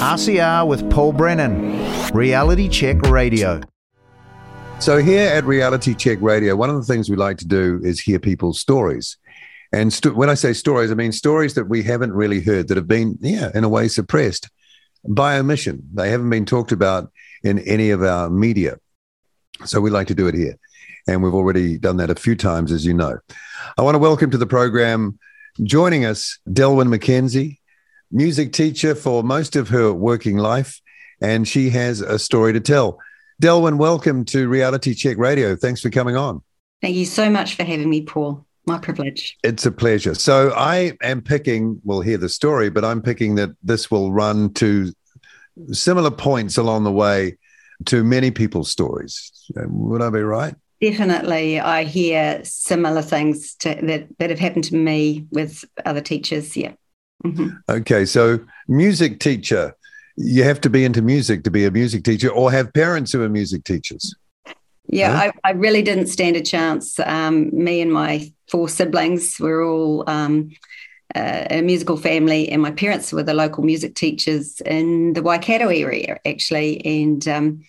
RCR with Paul Brennan, Reality Check Radio. So, here at Reality Check Radio, one of the things we like to do is hear people's stories. And st- when I say stories, I mean stories that we haven't really heard that have been, yeah, in a way suppressed by omission. They haven't been talked about in any of our media. So, we like to do it here. And we've already done that a few times, as you know. I want to welcome to the program, joining us, Delwyn McKenzie, music teacher for most of her working life, and she has a story to tell. Delwyn, welcome to Reality Check Radio. Thanks for coming on. Thank you so much for having me, Paul. My privilege. It's a pleasure. So I am picking, we'll hear the story, but I'm picking that this will run to similar points along the way to many people's stories. Would I be right? Definitely. I hear similar things to, that, that have happened to me with other teachers. Yeah. Mm-hmm. Okay, so music teacher, you have to be into music to be a music teacher, or have parents who are music teachers. Yeah, huh? I, I, really didn't stand a chance. Um, me and my four siblings were all um, uh, a musical family, and my parents were the local music teachers in the Waikato area, actually. And um,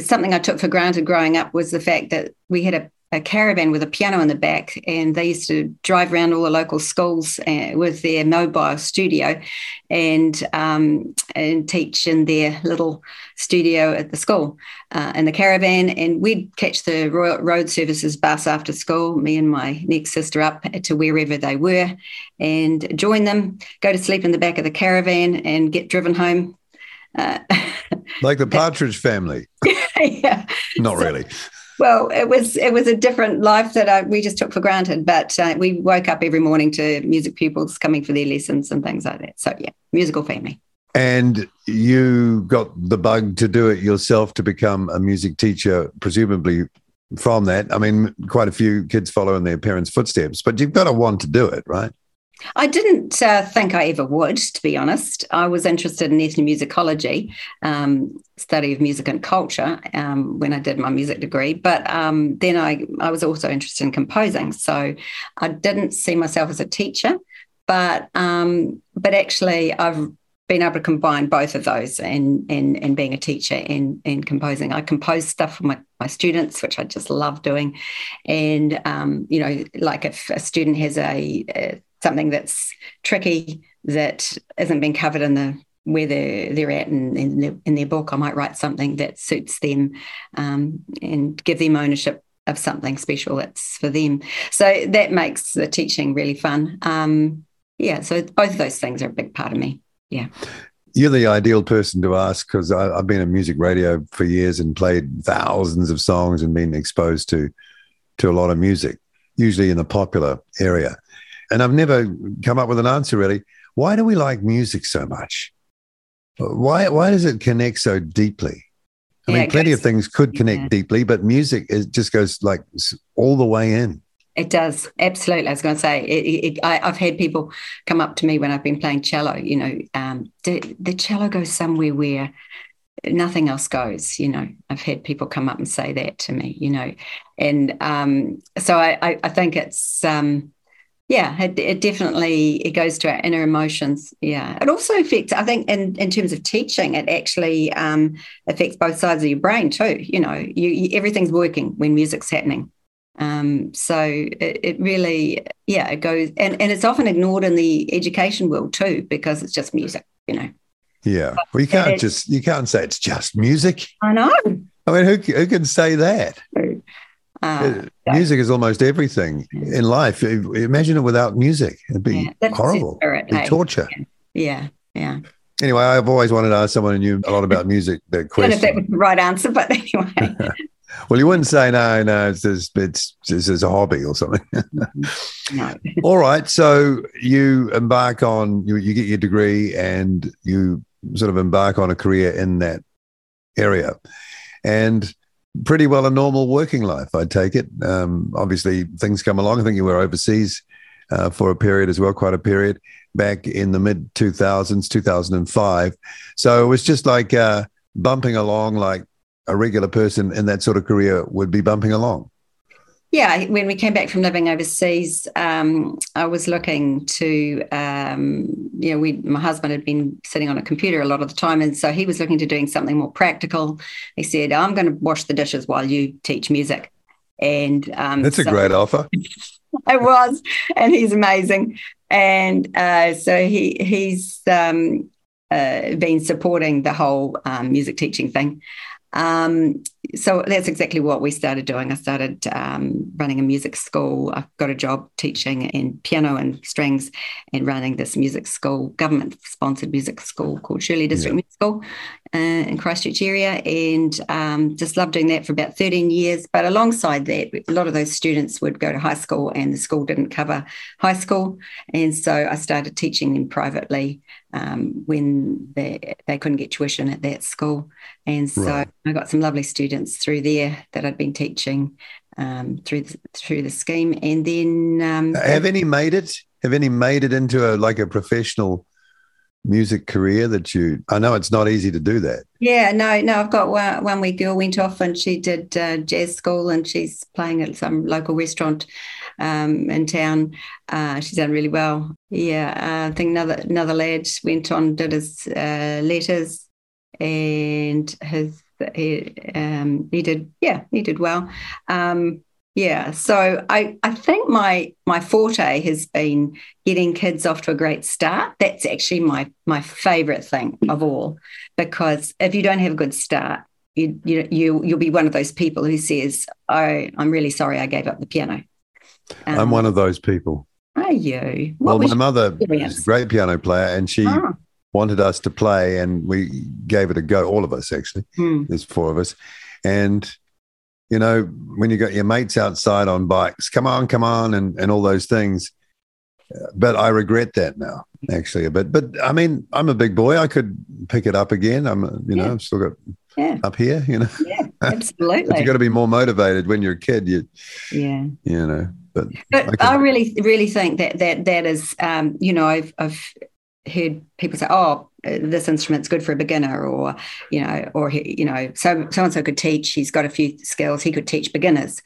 something I took for granted growing up was the fact that we had a a caravan with a piano in the back, and they used to drive around all the local schools uh, with their mobile studio, and um, and teach in their little studio at the school uh, in the caravan. And we'd catch the Royal Road Services bus after school, me and my next sister up to wherever they were, and join them, go to sleep in the back of the caravan, and get driven home. Uh, like the Partridge Family. yeah. Not so, really well, it was it was a different life that I, we just took for granted. But uh, we woke up every morning to music pupils coming for their lessons and things like that. So yeah, musical family. And you got the bug to do it yourself to become a music teacher, presumably from that. I mean, quite a few kids follow in their parents' footsteps, but you've got to want to do it, right? I didn't uh, think I ever would, to be honest. I was interested in ethnomusicology, um, study of music and culture, um, when I did my music degree. But um, then I, I was also interested in composing. So I didn't see myself as a teacher, but um, but actually I've been able to combine both of those and and, and being a teacher and, and composing. I compose stuff for my, my students, which I just love doing. And, um, you know, like if a student has a, a something that's tricky that isn't being covered in the where they're, they're at in, in, the, in their book. I might write something that suits them um, and give them ownership of something special that's for them. So that makes the teaching really fun. Um, yeah, so both of those things are a big part of me. Yeah. You're the ideal person to ask because I've been in music radio for years and played thousands of songs and been exposed to to a lot of music, usually in the popular area and I've never come up with an answer really. Why do we like music so much? Why why does it connect so deeply? I yeah, mean, plenty goes, of things could connect yeah. deeply, but music it just goes like all the way in. It does absolutely. I was going to say, it, it, I, have had people come up to me when I've been playing cello. You know, um, the, the cello goes somewhere where nothing else goes you know i've had people come up and say that to me you know and um, so I, I, I think it's um, yeah it, it, definitely it goes to our inner emotions. Yeah. It also affects i think in, in terms of teaching it actually um, affects both sides of your brain too you know you, you, everything's working when music's happening. Um, so it, it, really yeah it goes and, and it's often ignored in the education world too because it's just music you know. Yeah. Well you can't it, just you can't say it's just music. I know. I mean who, who can say that uh, music is almost everything in life. Imagine it without music. It'd be yeah, horrible. Spirit, It'd be hey? torture. Yeah, yeah. Anyway, I've always wanted to ask someone who knew a lot about music that question. I don't know if that was the right answer, but anyway. well, you wouldn't say no, no. It's just, it's just a hobby or something. Mm-hmm. no. All right. So you embark on you, you get your degree and you sort of embark on a career in that area, and pretty well a normal working life, I take it. Um, obviously, things come along. I think you were overseas uh, for a period as well, quite a period back in the mid 2000s, 2005. So it was just like uh, bumping along like a regular person in that sort of career would be bumping along. Yeah, when we came back from living overseas, um, I was looking to, um, you know, we my husband had been sitting on a computer a lot of the time, and so he was looking to doing something more practical. He said, "I'm going to wash the dishes while you teach music," and um, that's a great offer. it was, and he's amazing, and uh, so he he's um, uh, been supporting the whole um, music teaching thing. Um, so that's exactly what we started doing. I started um, running a music school. I've got a job teaching in piano and strings and running this music school, government sponsored music school called Shirley District yeah. Music School uh, in Christchurch area. And um, just loved doing that for about 13 years. But alongside that, a lot of those students would go to high school and the school didn't cover high school. And so I started teaching them privately um, when they, they couldn't get tuition at that school. And so right. I got some lovely students through there that I'd been teaching um, through the, through the scheme. And then um, have any made it? Have any made it into a like a professional music career that you? I know it's not easy to do that. Yeah, no, no. I've got one, one wee girl went off and she did uh, jazz school and she's playing at some local restaurant um, in town. Uh, she's done really well. Yeah, uh, I think another another lad went on did his uh, letters, and his he um, he did yeah he did well. Um, yeah, so I I think my my forte has been getting kids off to a great start. That's actually my my favorite thing of all, because if you don't have a good start, you you you you'll be one of those people who says, "I I'm really sorry I gave up the piano." Um, I'm one of those people. Are you? What well, my mother is a great piano player, and she ah. wanted us to play, and we gave it a go. All of us, actually. Hmm. There's four of us, and you know, when you got your mates outside on bikes, come on, come on, and and all those things. But I regret that now, actually, a bit. But I mean, I'm a big boy. I could pick it up again. I'm, you know, yeah. I've still got yeah. up here. You know, yeah, absolutely. you got to be more motivated when you're a kid. You, yeah, you know. But, but I, I, really, really think that that that is, um, you know, I've I've heard people say, "Oh, this instrument's good for a beginner," or you know, or you know, so so and so could teach. He's got a few skills. He could teach beginners,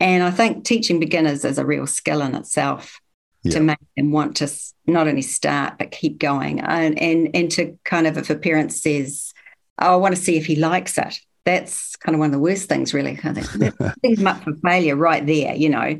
and I think teaching beginners is a real skill in itself yeah. to make them want to not only start but keep going, and and and to kind of if a parent says, oh, "I want to see if he likes it," that's kind of one of the worst things, really. I think things up for failure right there. You know,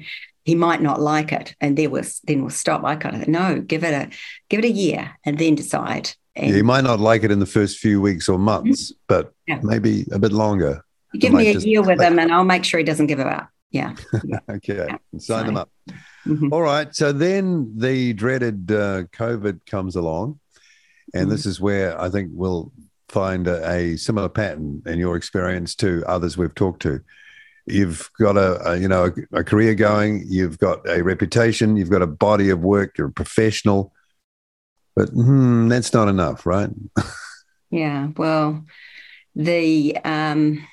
he might not like it, and there was then we'll stop. I kind of no, give it a give it a year, and then decide. And, yeah, he might not like it in the first few weeks or months, mm-hmm. but yeah. maybe a bit longer. You give me a year with him, and I'll make sure he doesn't give it up. Yeah. okay. Yeah. Sign so, them up. Mm-hmm. All right. So then the dreaded uh, COVID comes along, and mm-hmm. this is where I think we'll find a, a, similar pattern in your experience to others we've talked to. You've got a, a you know a, a, career going. You've got a reputation. You've got a body of work. You're a professional, but hmm, that's not enough, right? yeah. Well, the um,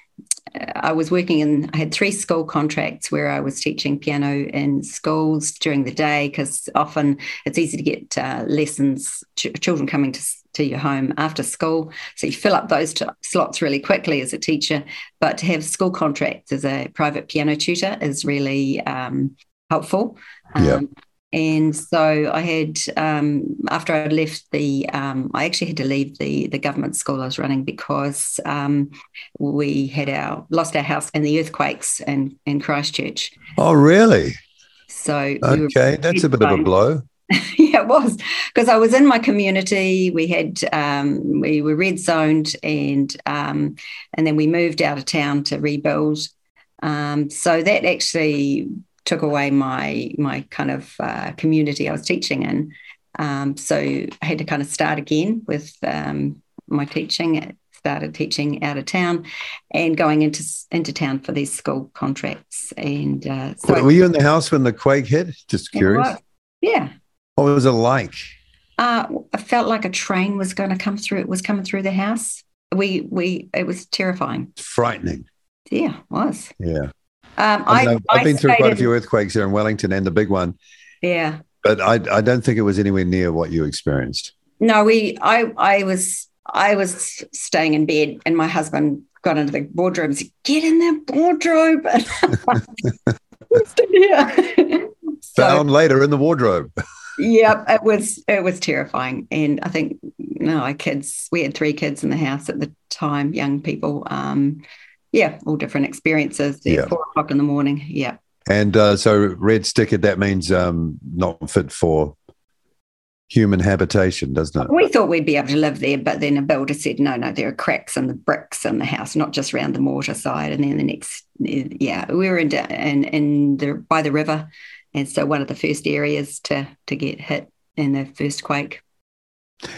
I was working in, I had three school contracts where I was teaching piano in schools during the day because often it's easy to get uh, lessons, ch- children coming to, to your home after school. So you fill up those t- slots really quickly as a teacher. But to have school contracts as a private piano tutor is really um, helpful. Um, yeah. And so I had, um, after I'd left the, um, I actually had to leave the the government school I was running because um, we had our lost our house in the earthquakes in in Christchurch. Oh, really? So okay, we that's a bit of a blow. yeah, it was because I was in my community. We had um, we were red zoned, and um, and then we moved out of town to rebuild. Um, so that actually took away my my kind of uh, community I was teaching in. Um, so I had to kind of start again with um, my teaching. I started teaching out of town, and going into into town for these school contracts. And uh, so were you in the house when the quake hit? Just curious. Yeah. What was it like? Uh, I felt like a train was going to come through. It was coming through the house. We we it was terrifying. Frightening. Yeah, it was. Yeah. Um, I have been through quite a few earthquakes here in Wellington and the big one. Yeah. But I, I don't think it was anywhere near what you experienced. No, we I I was I was staying in bed and my husband got into the wardrobe and said, Get in the wardrobe. yeah. Found later in the wardrobe. Yep, it was it was terrifying, and I think no, our kids. We had three kids in the house at the time, young people. Um, yeah, all different experiences. Yeah. Four o'clock in the morning. Yeah. And uh, so red sticker that means um, not fit for human habitation, doesn't it? We thought we'd be able to live there, but then a builder said, no, no, there are cracks in the bricks in the house, not just around the mortar side. And then the next, yeah, we were in in, in the by the river, and so one of the first areas to to get hit in the first quake.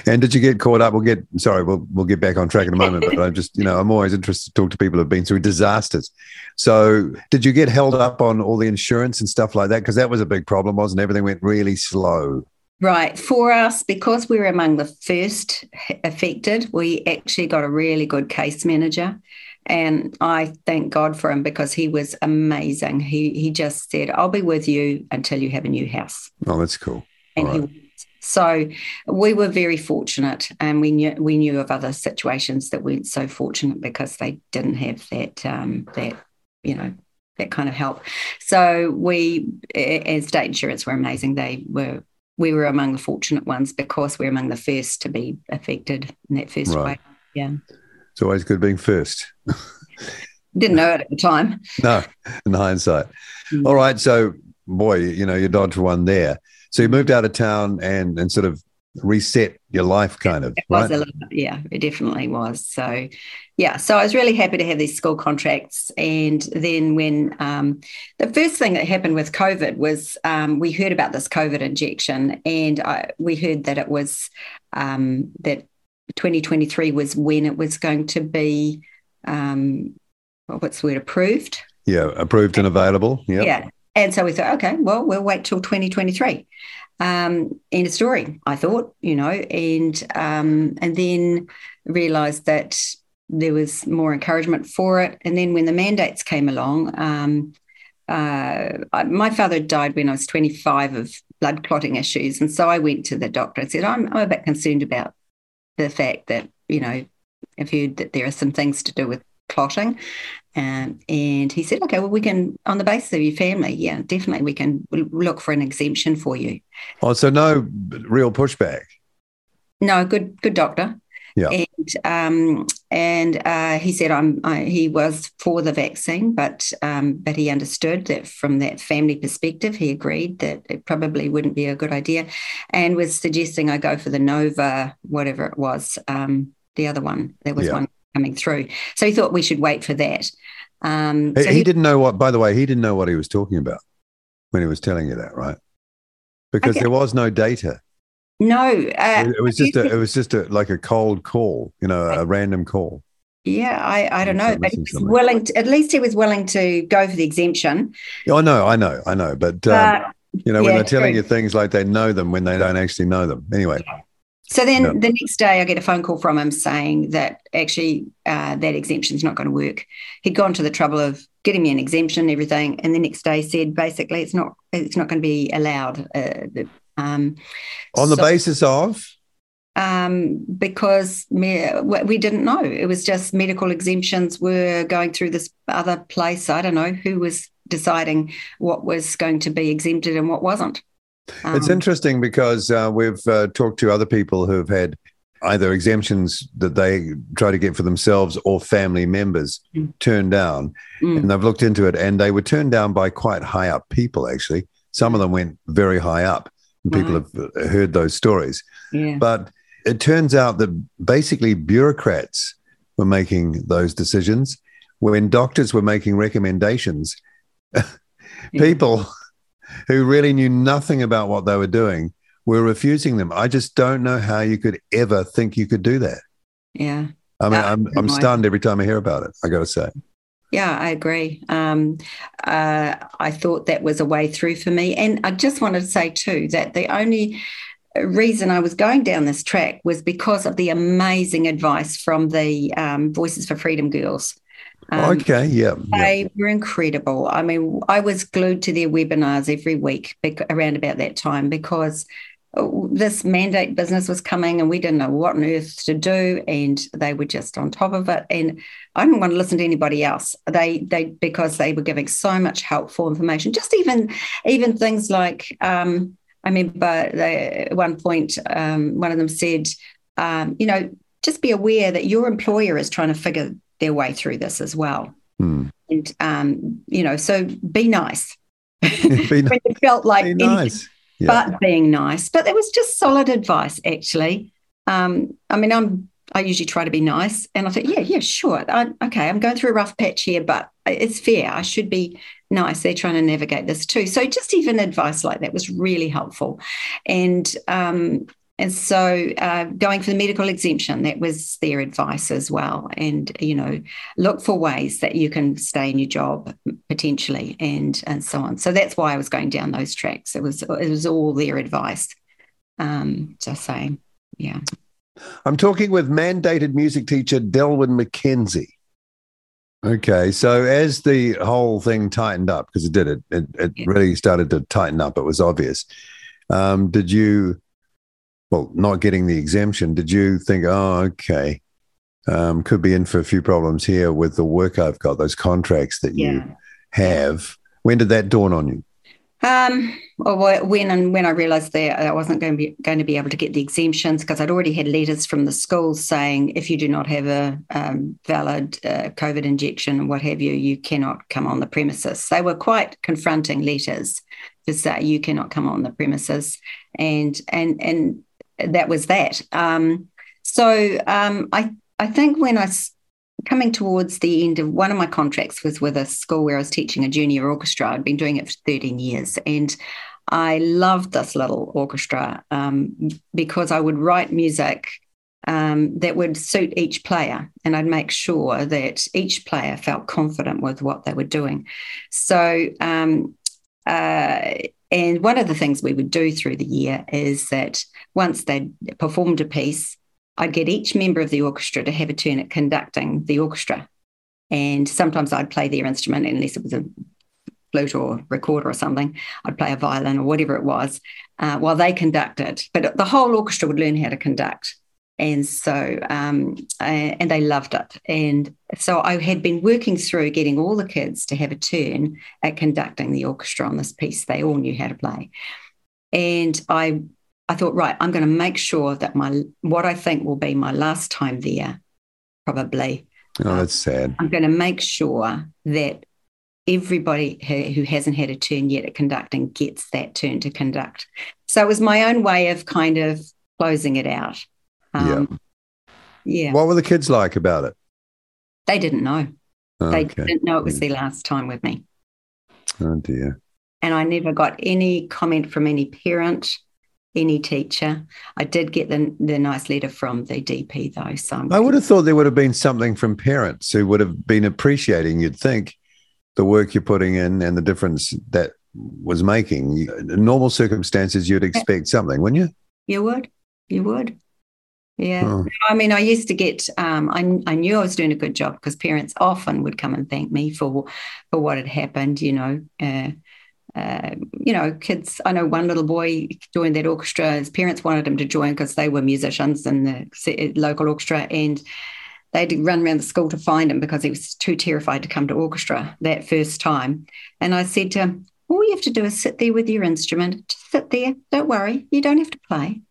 And did you get caught up? We'll get sorry, we'll we'll get back on track in a moment. but I'm just you know I'm always interested to talk to people who've been through disasters. So did you get held up on all the insurance and stuff like that? Because that was a big problem, wasn't? Everything went really slow. Right. For us, because we were among the first affected, we actually got a really good case manager. And I thank God for him because he was amazing. He he just said, I'll be with you until you have a new house. Oh, that's cool. And right. he so we were very fortunate, and we knew we knew of other situations that weren't so fortunate because they didn't have that um, that you know that kind of help. So we, as state insurance, were amazing. They were we were among the fortunate ones because we're among the first to be affected in that first right. way. Yeah. It's always good being first. Didn't know it at the time. No, in hindsight. Mm. All right. So, boy, you know, you dodged one there. So you moved out of town and and sort of reset your life, kind of. It was right? a little, yeah, it definitely was. So, yeah, so I was really happy to have these school contracts. And then when um, the first thing that happened with COVID was um, we heard about this COVID injection, and I, we heard that it was um, that 2023 was when it was going to be um, what's the word approved. Yeah, approved and available. Yep. Yeah. And so we thought, okay, well, we'll wait till 2023. Um, end of story, I thought, you know, and um, and then realised that there was more encouragement for it. And then when the mandates came along, um, uh, my father died when I was 25 of blood clotting issues, and so I went to the doctor and said, I'm, I'm a bit concerned about the fact that you know I've heard that there are some things to do with clotting. Um, and he said, okay, well, we can, on the basis of your family, yeah, definitely we can look for an exemption for you. Oh, so no real pushback? No, good, good doctor. Yeah. And um, and uh, he said I'm I, he was for the vaccine, but um, but he understood that from that family perspective, he agreed that it probably wouldn't be a good idea, and was suggesting I go for the Nova, whatever it was, um, the other one. There was yeah. one coming through. So he thought we should wait for that. Um, he, so he, he, didn't know what, by the way, he didn't know what he was talking about when he was telling you that, right? Because okay. there was no data. No, uh, it, was just a, it was just a, like a cold call, you know, a random call. Yeah, I, I don't know, but he was willing. To, at least he was willing to go for the exemption. Yeah, I know, I know, I know, but um, uh, you know, when yeah, they're telling true. you things like they know them when they don't actually know them. Anyway. So then no. the next day, I get a phone call from him saying that actually uh, that exemption is not going to work. He'd gone to the trouble of getting me an exemption, and everything, and the next day said basically it's not it's not going to be allowed. Uh, um, On the so, basis of. Um, because me, we didn't know. It was just medical exemptions were going through this other place. I don't know who was deciding what was going to be exempted and what wasn't. Um, it's interesting because uh, we've uh, talked to other people who have had either exemptions that they try to get for themselves or family members mm. turned down. Mm. And they've looked into it and they were turned down by quite high up people, actually. Some of them went very high up. And people right. have heard those stories. Yeah. But it turns out that basically bureaucrats were making those decisions when doctors were making recommendations. people who really knew nothing about what they were doing were refusing them. I just don't know how you could ever think you could do that. Yeah. I mean, I'm, I'm stunned every time I hear about it, I got to say. Yeah, I agree. Um, uh, I thought that was a way through for me. And I just wanted to say, too, that the only reason I was going down this track was because of the amazing advice from the um, Voices for Freedom girls. Um, okay, yeah, They yeah. were incredible. I mean, I was glued to their webinars every week around about that time because this mandate business was coming and we didn't know what on earth to do and they were just on top of it and i didn't want to listen to anybody else they they because they were giving so much helpful information just even even things like um, i remember they, at one point um, one of them said um, you know just be aware that your employer is trying to figure their way through this as well Hmm. and um, you know so be nice Be when it felt like Be nice. Yeah. but being nice. But it was just solid advice, actually. Um, I mean, I'm I usually try to be nice, and I thought, yeah, yeah, sure, I, okay, I'm going through a rough patch here, but it's fair. I should be nice. They're trying to navigate this too. So just even advice like that was really helpful, and um, and so uh, going for the medical exemption, that was their advice as well. And you know, look for ways that you can stay in your job potentially, and and so on. So that's why I was going down those tracks. It was it was all their advice. Um, just saying, yeah. I'm talking with mandated music teacher Delwyn McKenzie. Okay, so as the whole thing tightened up, because it did, it it, it Yeah. really started to tighten up. It was obvious. Um, did you, well, not getting the exemption? Did you think, oh, okay, um, could be in for a few problems here with the work I've got, those contracts that you have? When did that dawn on you? Um, well, when and when I realised that I wasn't going to be going to be able to get the exemptions because I'd already had letters from the schools saying if you do not have a um, valid uh, COVID injection and what have you, you cannot come on the premises. They were quite confronting letters to say you cannot come on the premises, and and and that was that. Um, so um, I I think when I coming towards the end of one of my contracts was with a school where I was teaching a junior orchestra. I'd been doing it for 13 years and I loved this little orchestra um, because I would write music um, that would suit each player and I'd make sure that each player felt confident with what they were doing. So, um, uh, and one of the things we would do through the year is that once they'd performed a piece, I'd get each member of the orchestra to have a turn at conducting the orchestra. And sometimes I'd play their instrument, unless it was a flute or recorder or something. I'd play a violin or whatever it was uh, while they conducted. But the whole orchestra would learn how to conduct. And so, um, and they loved it. And so I had been working through getting all the kids to have a turn at conducting the orchestra on this piece. They all knew how to play. And I I thought, right, I'm going to make sure that my what I think will be my last time there, probably. Oh, that's sad. I'm going to make sure that everybody who hasn't had a turn yet at conducting gets that turn to conduct. So it was my own way of kind of closing it out. Um, yeah. What were the kids like about it? They didn't know. They Okay. didn't know it was their last time with me. Oh dear. And I never got any comment from any parent, any teacher. I did get the, the nice letter from the DP though. So I'm I would have thought there would have been something from parents who would have been appreciating, you'd think, the work you're putting in and the difference that was making. In normal circumstances, you'd expect something, wouldn't you? You would. You would. Yeah. Oh. I mean, I used to get. Um, I I knew I was doing a good job because parents often would come and thank me for for what had happened. You know. Uh, uh, you know, kids. I know one little boy joined that orchestra. His parents wanted him to join because they were musicians in the local orchestra, and they'd run around the school to find him because he was too terrified to come to orchestra that first time. And I said to him, "All you have to do is sit there with your instrument. Just sit there. Don't worry. You don't have to play.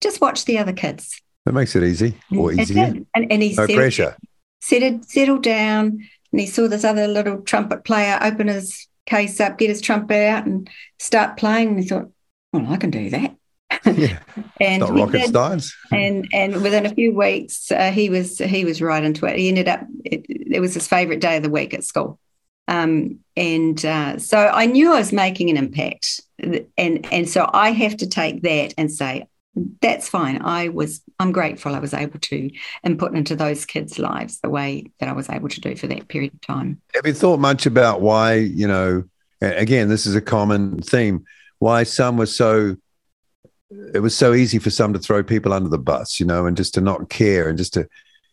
Just watch the other kids." That makes it easy or easier. And, and he No settled, pressure. settled, settled down and he saw this other little trumpet player open his case up, get his trumpet out and start playing. And he thought, well, I can do that. Yeah, And not rocket did. science. And and within a few weeks, uh, he was he was right into it. He ended up. It, it was his favourite day of the week at school, um, and uh, so I knew I was making an impact, and and so I have to take that and say that's fine. I was I'm grateful I was able to input into those kids' lives the way that I was able to do for that period of time. Have you thought much about why, you know, again, this is a common theme, why some were so, it was so easy for some to throw people under the bus, you know, and just to not care and just to,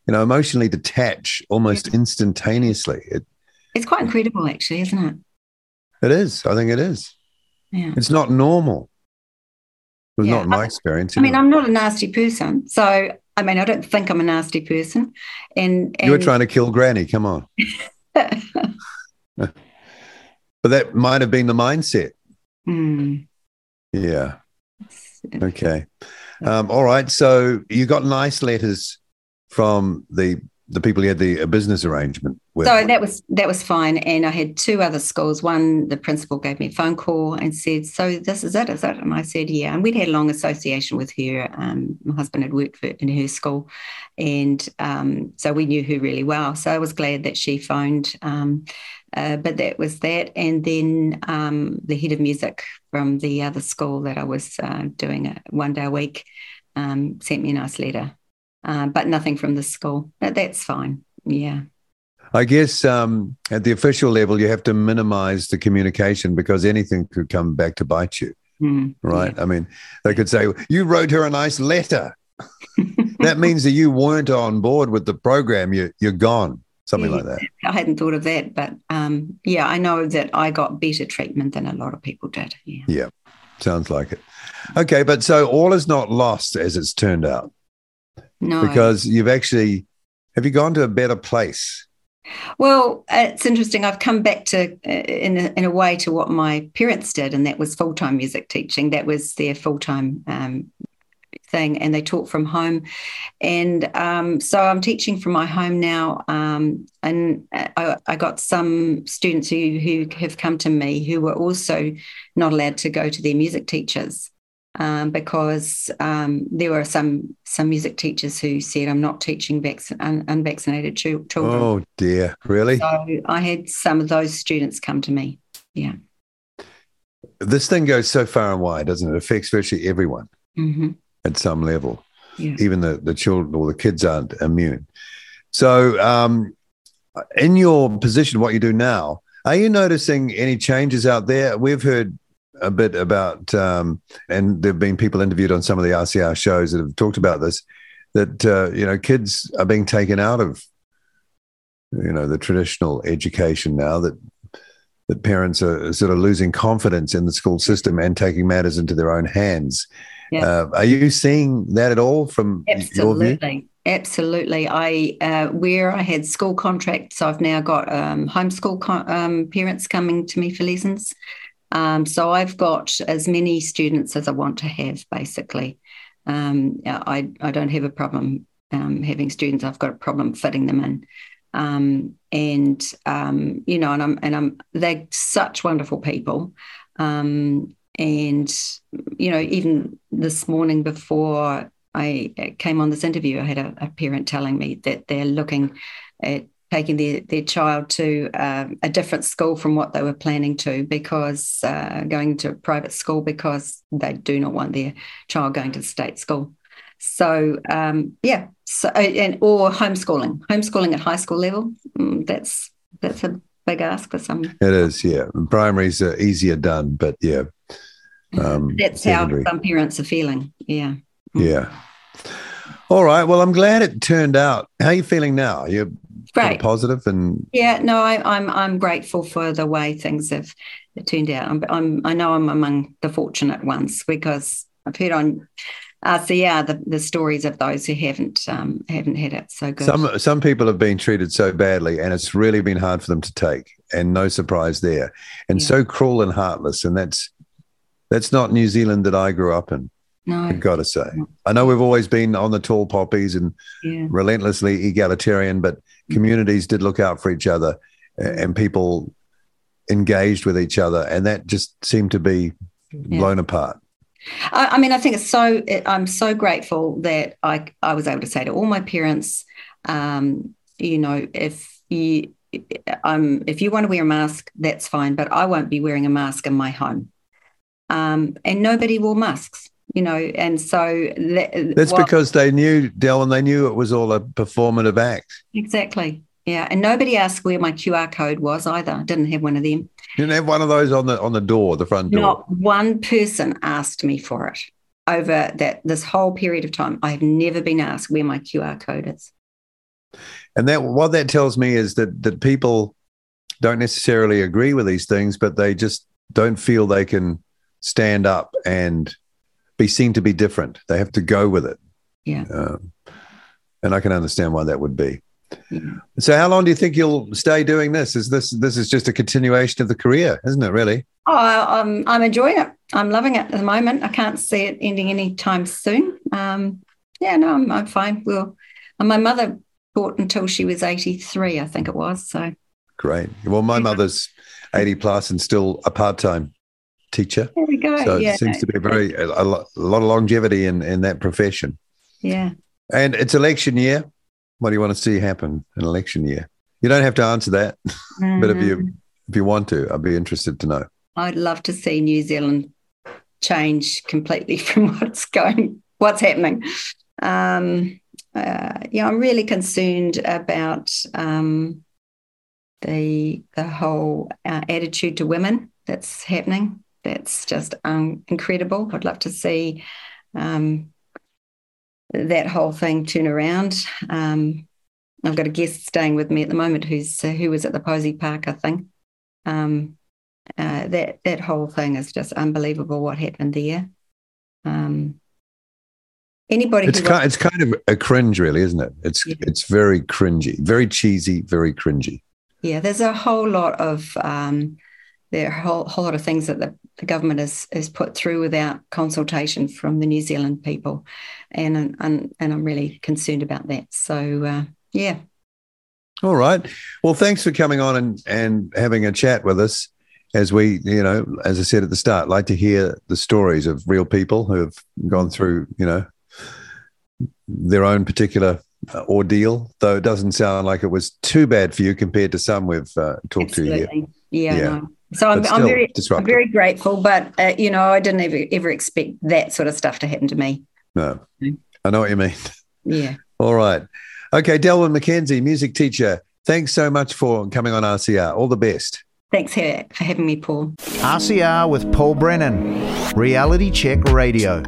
you know, emotionally detach almost instantaneously. It, It's quite incredible, actually, isn't it? it is. I think it is. Yeah. It's not normal. Was Yeah. not my experience. I mean, anyway. I'm not a nasty person, so I mean, I don't think I'm a nasty person. And, and you were trying to kill Granny. Come on. But that might have been the mindset. Hmm. Yeah. Okay. Um, all right. So you got nice letters from the the people you had the a business arrangement with. So that was that was fine, and I had two other schools. One, the principal gave me a phone call and said, "So this is it, is it?" And I said, "Yeah." And we'd had a long association with her. Um, my husband had worked for, in her school, and um, so we knew her really well. So I was glad that she phoned. Um, uh, but that was that, and then um, the head of music from the other school that I was uh, doing it one day a week um, sent me a nice letter, uh, but nothing from the school. That's fine. Yeah. I guess um, at the official level, you have to minimize the communication because anything could come back to bite you, Mm, right? I mean, they could say, You wrote her a nice letter. that means that you weren't on board with the program. You, you're gone, something Yeah. like that. I hadn't thought of that, but um, yeah, I know that I got better treatment than a lot of people did. Yeah. Sounds like it. Okay. But so all is not lost as it's turned out No. because you've actually, have you gone to a better place? well, it's interesting. I've come back to, uh, in a, in a way, to what my parents did, and that was full time music teaching. That was their full time um, thing, and they taught from home. And um, so I'm teaching from my home now. Um, and I, I got some students who who have come to me who were also not allowed to go to their music teachers. Um, because um, there were some some music teachers who said, "I'm not teaching vac- un- unvaccinated chil- children." Oh dear, really? So I had some of those students come to me. Yeah. This thing goes so far and wide, doesn't it? It affects virtually everyone hmm at some level. Yeah. Even the, the children or the kids aren't immune. So, um, in your position, what you do now, are you noticing any changes out there? We've heard a bit about, um, and there have been people interviewed on some of the RCR shows that have talked about this, that, uh, you know, kids are being taken out of, you know, the traditional education now that that parents are sort of losing confidence in the school system and taking matters into their own hands. Uh, are you seeing that at all from your view? Absolutely. Absolutely. I uh, where I had school contracts, I've now got um, homeschool co- um, parents coming to me for lessons. Um, so I've got as many students as I want to have, basically. Um, I I don't have a problem um, having students. I've got a problem fitting them in. Um, and um, you know, and I'm and I'm they're such wonderful people. Um, and you know, even this morning before I came on this interview, I had a, a parent telling me that they're looking at taking their, their child to uh, a different school from what they were planning to because uh, going to a private school because they do not want their child going to the state school. So um, yeah, so and or homeschooling, homeschooling at high school level. mm, That's that's a big ask for some. It is, yeah. Primary's uh, easier done, but yeah. Um, That's secondary. how some parents are feeling. Yeah. Yeah. All right. Well, I'm glad it turned out. How are you feeling now? You're Great. positive and Yeah, no, I, I'm I'm grateful for the way things have turned out. I'm, I'm I know I'm among the fortunate ones because I've heard on RCR the, the stories of those who haven't um, haven't had it so good. some some people have been treated so badly and it's really been hard for them to take and no surprise there and Yeah. so cruel and heartless and that's that's not New Zealand that I grew up in no, I've got to say I know we've always been on the tall poppies and yeah, relentlessly egalitarian but communities did look out for each other and people engaged with each other and that just seemed to be blown apart I, I mean, I think it's so. I'm so grateful that I I was able to say to all my parents, um, you know, if you um, if you want to wear a mask, that's fine, but I won't be wearing a mask in my home. Um, and nobody wore masks, you know, and so that, That's what- because they knew, dell and they knew it was all a performative act. exactly, yeah, and nobody asked where my QR code was either. Didn't have one of them. You didn't have one of those on the on the door, the front door. Not one person asked me for it over that this whole period of time. I have never been asked where my QR code is. And that what that tells me is that that people don't necessarily agree with these things, but they just don't feel they can stand up and be seen to be different. They have to go with it. Yeah. Um, and I can understand why that would be. Yeah. So, how long do you think you'll stay doing this? Is this this is just a continuation of the career, isn't it? Really? Oh, I'm I'm enjoying it. I'm loving it at the moment. I can't see it ending anytime soon. Um, yeah, no, I'm, I'm fine. Well, and my mother taught until she was 83, I think it was. So great. Well, my yeah. mother's 80 plus and still a part time teacher. There we go. So yeah. it seems to be very a, a, lot, a lot of longevity in in that profession. Yeah. And it's election year. What do you want to see happen in election year? You don't have to answer that, but if you mm. if you want to, I'd be interested to know. I'd love to see New Zealand change completely from what's going, what's happening. Um, uh, yeah, I'm really concerned about um, the the whole uh, attitude to women that's happening. That's just um, incredible. I'd love to see um, that whole thing turn around. Um, I've got a guest staying with me at the moment who's uh, who was at the Posey Park, I think. Um, uh, that that whole thing is just unbelievable. What happened there? Um, anybody, it's kind, it's kind of a cringe, really, isn't it? It's yeah. it's very cringy, very cheesy, very cringy. Yeah, there's a whole lot of um, there are a whole, whole lot of things that the, the government has has put through without consultation from the New Zealand people, and and and I'm really concerned about that. So uh, yeah. All right. Well, thanks for coming on and and having a chat with us as we, you know, as I said at the start, like to hear the stories of real people who have gone through, you know, their own particular uh, ordeal. Though it doesn't sound like it was too bad for you compared to some we've uh, talked Absolutely. to here. Yeah. yeah. No. So I'm, I'm, very, I'm very grateful, but uh, you know, I didn't ever ever expect that sort of stuff to happen to me. No, I know what you mean. Yeah. All right. Okay, Delwyn McKenzie, music teacher. Thanks so much for coming on RCR. All the best. Thanks for having me, Paul. RCR with Paul Brennan, Reality Check Radio.